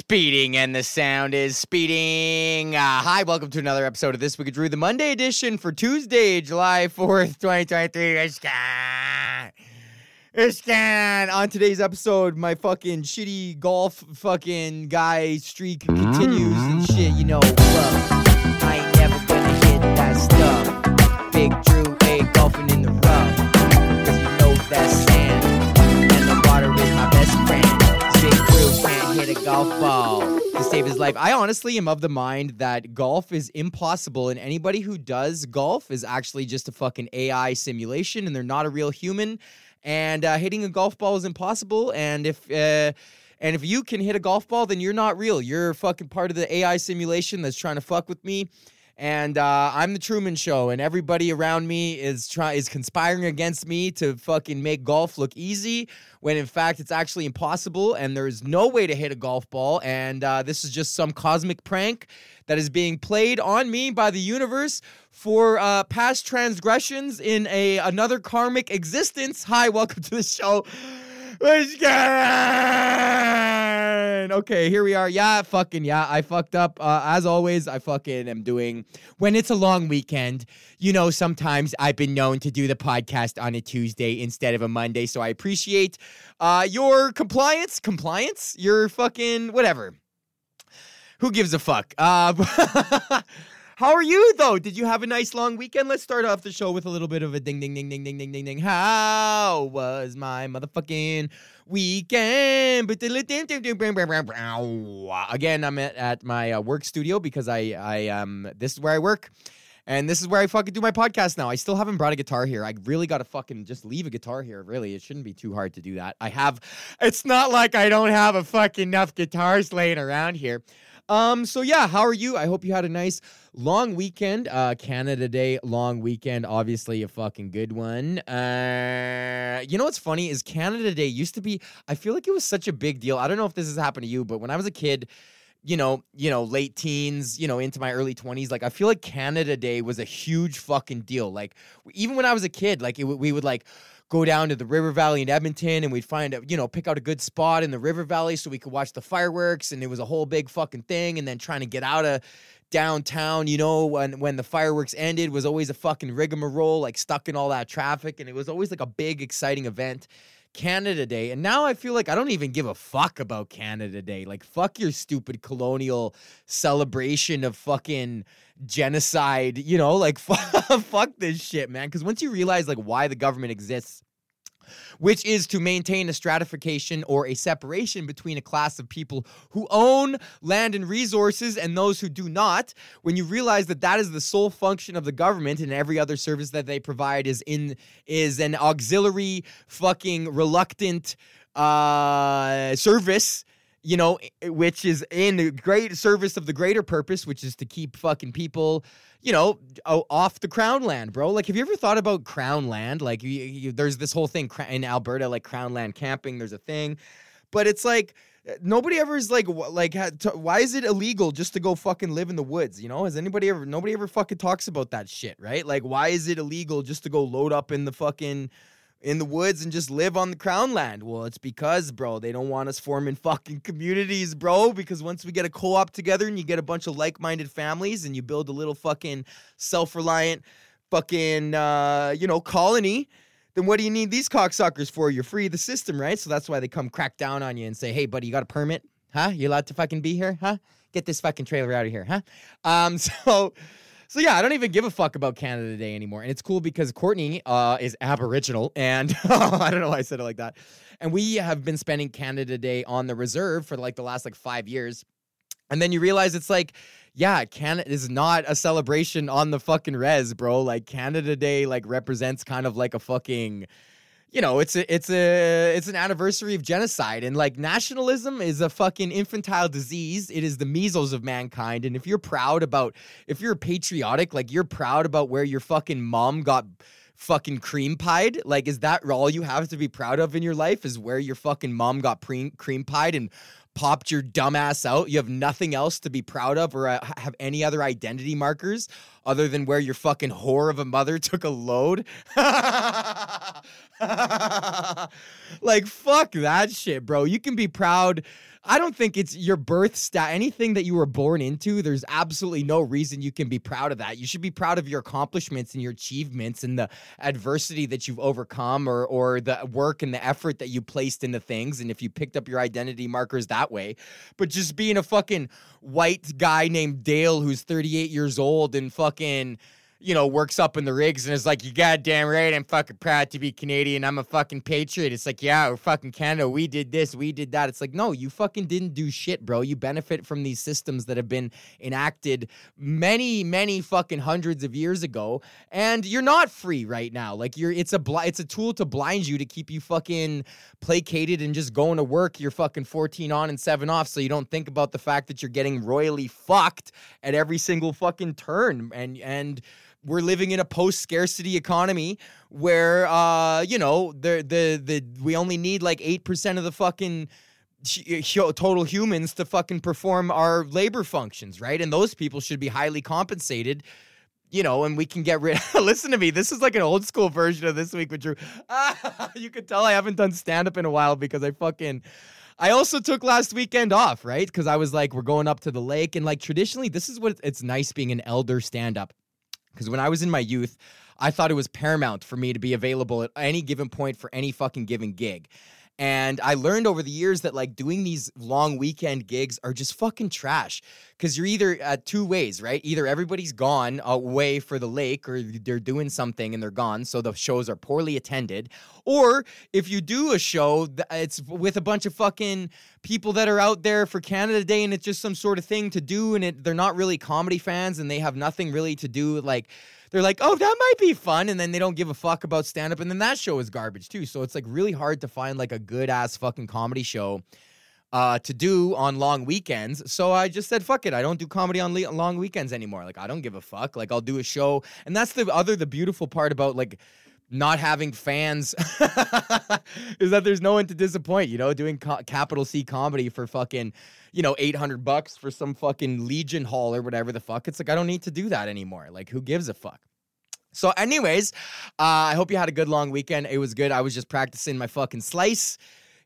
speeding and the sound is speeding. Uh, hi, welcome to another episode of This Week of Drew, the Monday edition for Tuesday, July 4th, 2023. Ishkan. Ishkan. On today's episode, my fucking shitty golf fucking guy streak continues and shit. You know, well, to save his life. I honestly am of the mind that golf is impossible, and anybody who does golf is actually just a fucking AI simulation, and they're not a real human. And uh, hitting a golf ball is impossible. And if uh, and if you can hit a golf ball, then you're not real. You're fucking part of the AI simulation that's trying to fuck with me. And uh, I'm the Truman Show, and everybody around me is try is conspiring against me to fucking make golf look easy, when in fact it's actually impossible, and there's no way to hit a golf ball. And uh, this is just some cosmic prank that is being played on me by the universe for uh, past transgressions in a another karmic existence. Hi, welcome to the show. On? Okay, here we are. Yeah, fucking yeah, I fucked up. Uh, as always, I fucking am doing when it's a long weekend. You know, sometimes I've been known to do the podcast on a Tuesday instead of a Monday, so I appreciate uh, your compliance. Compliance? Your fucking whatever. Who gives a fuck? Uh, how are you though? Did you have a nice long weekend? Let's start off the show with a little bit of a ding ding ding ding ding ding ding ding. How was my motherfucking weekend? Again, I'm at, at my uh, work studio because I I um this is where I work. And this is where I fucking do my podcast now. I still haven't brought a guitar here. I really got to fucking just leave a guitar here. Really, it shouldn't be too hard to do that. I have, it's not like I don't have a fucking enough guitars laying around here. Um, so yeah, how are you? I hope you had a nice long weekend. Uh, Canada Day long weekend, obviously a fucking good one. Uh, you know what's funny is Canada Day used to be. I feel like it was such a big deal. I don't know if this has happened to you, but when I was a kid, you know, you know, late teens, you know, into my early 20s, like I feel like Canada Day was a huge fucking deal. Like even when I was a kid, like it, we would like go down to the river valley in edmonton and we'd find a you know pick out a good spot in the river valley so we could watch the fireworks and it was a whole big fucking thing and then trying to get out of downtown you know when when the fireworks ended was always a fucking rigmarole like stuck in all that traffic and it was always like a big exciting event Canada Day. And now I feel like I don't even give a fuck about Canada Day. Like, fuck your stupid colonial celebration of fucking genocide. You know, like, fuck this shit, man. Because once you realize, like, why the government exists, which is to maintain a stratification or a separation between a class of people who own land and resources and those who do not. When you realize that that is the sole function of the government and every other service that they provide is in is an auxiliary fucking reluctant uh service you know, which is in the great service of the greater purpose, which is to keep fucking people, you know, off the crown land, bro. Like, have you ever thought about crown land? Like, you, you, there's this whole thing in Alberta, like crown land camping. There's a thing, but it's like eh, nobody ever is like, like, why is it illegal just to go fucking live in the woods? You know, has anybody ever? Nobody ever fucking talks about that shit, right? Like, why is it illegal just to go load up in the fucking in the woods and just live on the crown land. Well, it's because, bro, they don't want us forming fucking communities, bro. Because once we get a co op together and you get a bunch of like minded families and you build a little fucking self reliant fucking, uh, you know, colony, then what do you need these cocksuckers for? You're free of the system, right? So that's why they come crack down on you and say, hey, buddy, you got a permit? Huh? You allowed to fucking be here? Huh? Get this fucking trailer out of here, huh? Um, so. So yeah, I don't even give a fuck about Canada Day anymore, and it's cool because Courtney uh, is Aboriginal, and I don't know why I said it like that. And we have been spending Canada Day on the reserve for like the last like five years, and then you realize it's like, yeah, Canada is not a celebration on the fucking res, bro. Like Canada Day like represents kind of like a fucking you know, it's a it's a it's an anniversary of genocide and like nationalism is a fucking infantile disease. It is the measles of mankind. And if you're proud about if you're patriotic, like you're proud about where your fucking mom got fucking cream pied, like is that all you have to be proud of in your life is where your fucking mom got pre- cream pied and popped your dumbass out. You have nothing else to be proud of or uh, have any other identity markers other than where your fucking whore of a mother took a load. like fuck that shit, bro. You can be proud. I don't think it's your birth stat. Anything that you were born into, there's absolutely no reason you can be proud of that. You should be proud of your accomplishments and your achievements and the adversity that you've overcome or or the work and the effort that you placed into things. And if you picked up your identity markers that way. But just being a fucking white guy named Dale who's 38 years old and fucking you know, works up in the rigs and is like, you goddamn right, I'm fucking proud to be Canadian. I'm a fucking patriot. It's like, yeah, we're fucking Canada. We did this, we did that. It's like, no, you fucking didn't do shit, bro. You benefit from these systems that have been enacted many, many fucking hundreds of years ago, and you're not free right now. Like you're, it's a bl- it's a tool to blind you to keep you fucking placated and just going to work. You're fucking 14 on and seven off, so you don't think about the fact that you're getting royally fucked at every single fucking turn, and and we're living in a post scarcity economy where uh you know the the the we only need like 8% of the fucking total humans to fucking perform our labor functions right and those people should be highly compensated you know, and we can get rid. Of listen to me. This is like an old school version of this week with Drew. You can tell I haven't done stand up in a while because I fucking. I also took last weekend off, right? Because I was like, we're going up to the lake, and like traditionally, this is what it's nice being an elder stand up because when I was in my youth, I thought it was paramount for me to be available at any given point for any fucking given gig. And I learned over the years that like doing these long weekend gigs are just fucking trash because you're either uh, two ways, right? Either everybody's gone away for the lake or they're doing something and they're gone. So the shows are poorly attended. Or if you do a show, it's with a bunch of fucking people that are out there for Canada Day and it's just some sort of thing to do and it, they're not really comedy fans and they have nothing really to do with like they're like, oh, that might be fun, and then they don't give a fuck about stand up, and then that show is garbage too. So it's like really hard to find like a good ass fucking comedy show uh, to do on long weekends. So I just said, fuck it. I don't do comedy on le- long weekends anymore. Like, I don't give a fuck. Like, I'll do a show. And that's the other, the beautiful part about like not having fans is that there's no one to disappoint, you know, doing co- capital C comedy for fucking you know, 800 bucks for some fucking Legion Hall or whatever the fuck. It's like, I don't need to do that anymore. Like, who gives a fuck? So, anyways, uh, I hope you had a good long weekend. It was good. I was just practicing my fucking slice.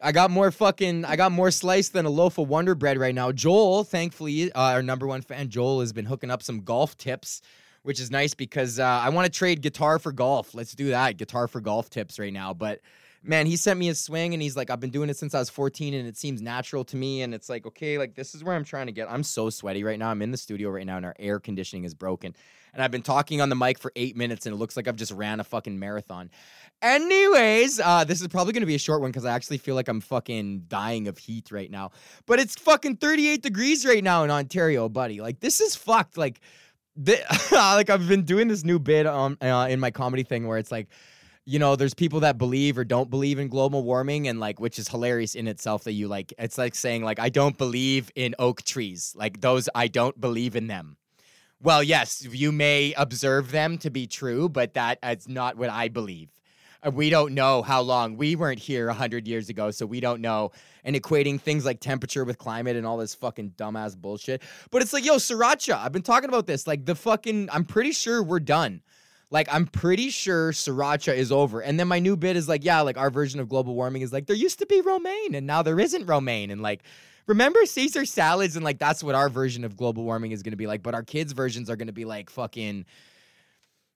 I got more fucking, I got more slice than a loaf of Wonder Bread right now. Joel, thankfully, uh, our number one fan, Joel, has been hooking up some golf tips, which is nice because uh, I want to trade guitar for golf. Let's do that. Guitar for golf tips right now. But man, he sent me a swing and he's like, I've been doing it since I was 14 and it seems natural to me. And it's like, okay, like this is where I'm trying to get. I'm so sweaty right now. I'm in the studio right now and our air conditioning is broken. And I've been talking on the mic for eight minutes and it looks like I've just ran a fucking marathon. Anyways, uh, this is probably gonna be a short one because I actually feel like I'm fucking dying of heat right now. But it's fucking 38 degrees right now in Ontario, buddy. Like this is fucked. Like, like I've been doing this new bit um uh, in my comedy thing where it's like you know, there's people that believe or don't believe in global warming, and like, which is hilarious in itself that you like, it's like saying, like, I don't believe in oak trees. Like, those, I don't believe in them. Well, yes, you may observe them to be true, but that is not what I believe. Uh, we don't know how long. We weren't here 100 years ago, so we don't know. And equating things like temperature with climate and all this fucking dumbass bullshit. But it's like, yo, Sriracha, I've been talking about this. Like, the fucking, I'm pretty sure we're done. Like, I'm pretty sure sriracha is over. And then my new bit is like, yeah, like our version of global warming is like, there used to be romaine and now there isn't romaine. And like, remember Caesar salads? And like, that's what our version of global warming is going to be like. But our kids' versions are going to be like fucking,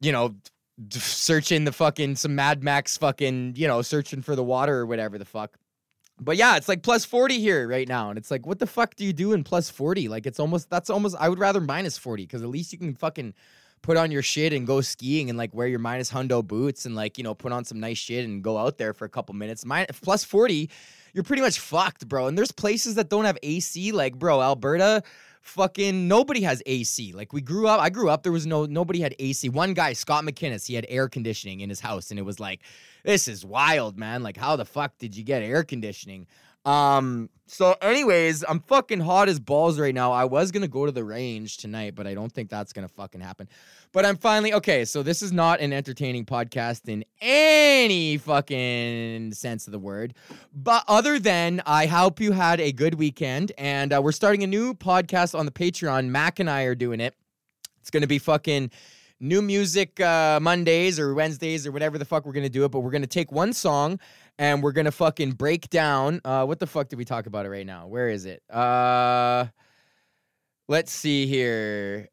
you know, searching the fucking, some Mad Max fucking, you know, searching for the water or whatever the fuck. But yeah, it's like plus 40 here right now. And it's like, what the fuck do you do in plus 40? Like, it's almost, that's almost, I would rather minus 40 because at least you can fucking put on your shit and go skiing and like wear your minus hundo boots and like you know put on some nice shit and go out there for a couple minutes. Minus plus forty, you're pretty much fucked, bro. And there's places that don't have AC, like bro, Alberta. Fucking nobody has AC. Like we grew up, I grew up. There was no nobody had AC. One guy, Scott McInnes, he had air conditioning in his house, and it was like, this is wild, man. Like how the fuck did you get air conditioning? Um, so anyways, I'm fucking hot as balls right now. I was gonna go to the range tonight, but I don't think that's gonna fucking happen. But I'm finally okay, so this is not an entertaining podcast in any fucking sense of the word. But other than I hope you had a good weekend, and uh, we're starting a new podcast on the Patreon. Mac and I are doing it. It's gonna be fucking new music uh, Mondays or Wednesdays or whatever the fuck we're gonna do it. But we're gonna take one song and we're gonna fucking break down. Uh, what the fuck did we talk about it right now? Where is it? Uh, let's see here.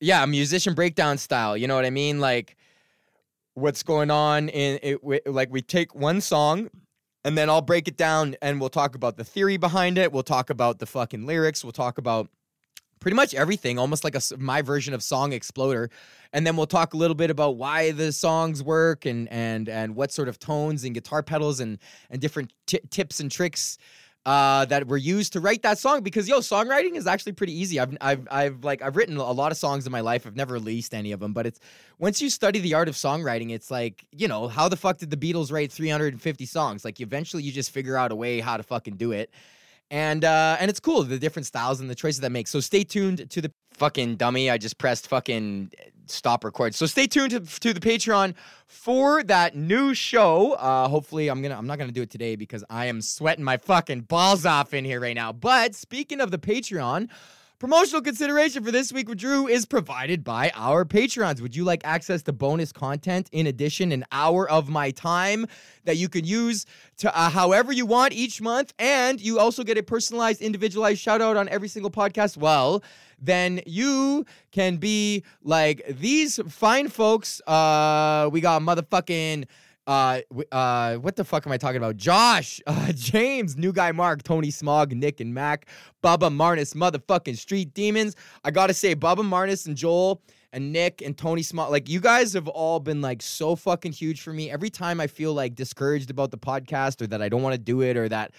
Yeah, musician breakdown style. You know what I mean? Like what's going on in it. Like we take one song and then I'll break it down and we'll talk about the theory behind it. We'll talk about the fucking lyrics. We'll talk about pretty much everything, almost like a my version of Song Exploder. And then we'll talk a little bit about why the songs work and and and what sort of tones and guitar pedals and and different t- tips and tricks uh, that were used to write that song. Because yo songwriting is actually pretty easy. I've, I've i've like i've written a lot of songs in my life. I've never released any of them but it's once you study the art of songwriting it's like you know how the fuck did the beatles write 350 songs? Like eventually you just figure out a way how to fucking do it and uh and it's cool the different styles and the choices that make so stay tuned to the fucking dummy i just pressed fucking stop record. So stay tuned to, to the Patreon for that new show. Uh, hopefully, I'm gonna I'm not gonna do it today because I am sweating my fucking balls off in here right now. But speaking of the Patreon. Promotional consideration for this week with Drew is provided by our Patrons. Would you like access to bonus content in addition, an hour of my time that you can use to uh, however you want each month, and you also get a personalized, individualized shout out on every single podcast? Well, then you can be like these fine folks. Uh, we got motherfucking uh, uh, what the fuck am I talking about? Josh, uh, James, new guy Mark, Tony Smog, Nick and Mac, Bubba Marnus, motherfucking Street Demons. I gotta say, Bubba Marnus and Joel and Nick and Tony Smog, like you guys have all been like so fucking huge for me. Every time I feel like discouraged about the podcast or that I don't want to do it or that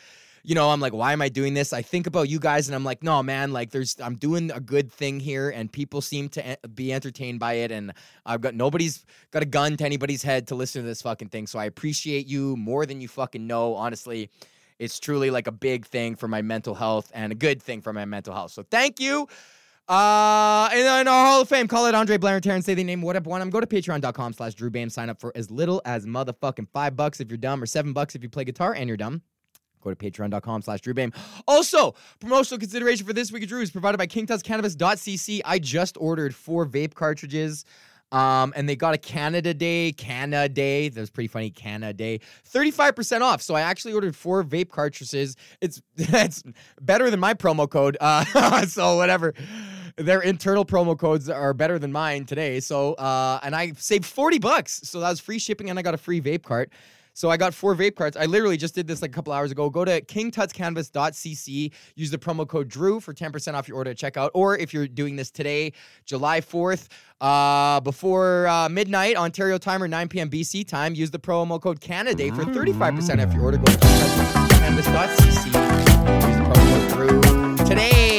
you know, I'm like, why am I doing this? I think about you guys and I'm like, no, man, like there's, I'm doing a good thing here and people seem to be entertained by it. And I've got, nobody's got a gun to anybody's head to listen to this fucking thing. So I appreciate you more than you fucking know, honestly. It's truly like a big thing for my mental health and a good thing for my mental health. So thank you. Uh, and then our Hall of Fame, call it Andre Blair and Terrence. Say the name, whatever one. I'm go to patreon.com slash Drew Behm. Sign up for as little as motherfucking five bucks if you're dumb or seven bucks if you play guitar and you're dumb. Go to patreon.com slash drewbehm. Also, promotional consideration for this week of Drew is provided by kingtutscannabis.cc. I just ordered four vape cartridges. Um, and they got a Canada Day, Canada Day. That was pretty funny, Canada Day. 35% off. So I actually ordered four vape cartridges. It's it's better than my promo code. Uh, so whatever. Their internal promo codes are better than mine today. So uh, and I saved 40 bucks. So that was free shipping and I got a free vape cart. So I got four vape carts. I literally just did this like a couple hours ago. Go to kingtutscannabis.cc, use the promo code Drew for 10% off your order at checkout. Or if you're doing this today, July 4th, uh, before uh, midnight, Ontario timer, 9 p.m. BC time, use the promo code Canada for 35% off your order. Go to kingtutscannabis.cc, use the promo code Drew today.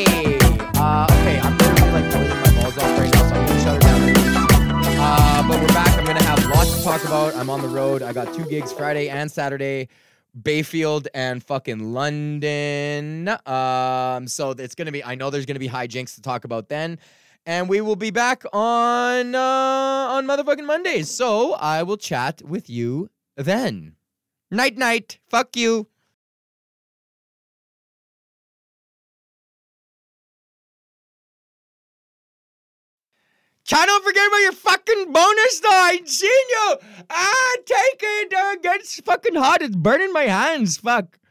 Talk about. I'm on the road. I got two gigs Friday and Saturday. Bayfield and fucking London. Um, so it's gonna be. I know there's gonna be hijinks to talk about then, and we will be back on uh, on motherfucking Mondays. So I will chat with you then. Night night. Fuck you. Try don't forget about your fucking bonus though. I seen you. Ah, take it. Uh, gets fucking hot. It's burning my hands. Fuck.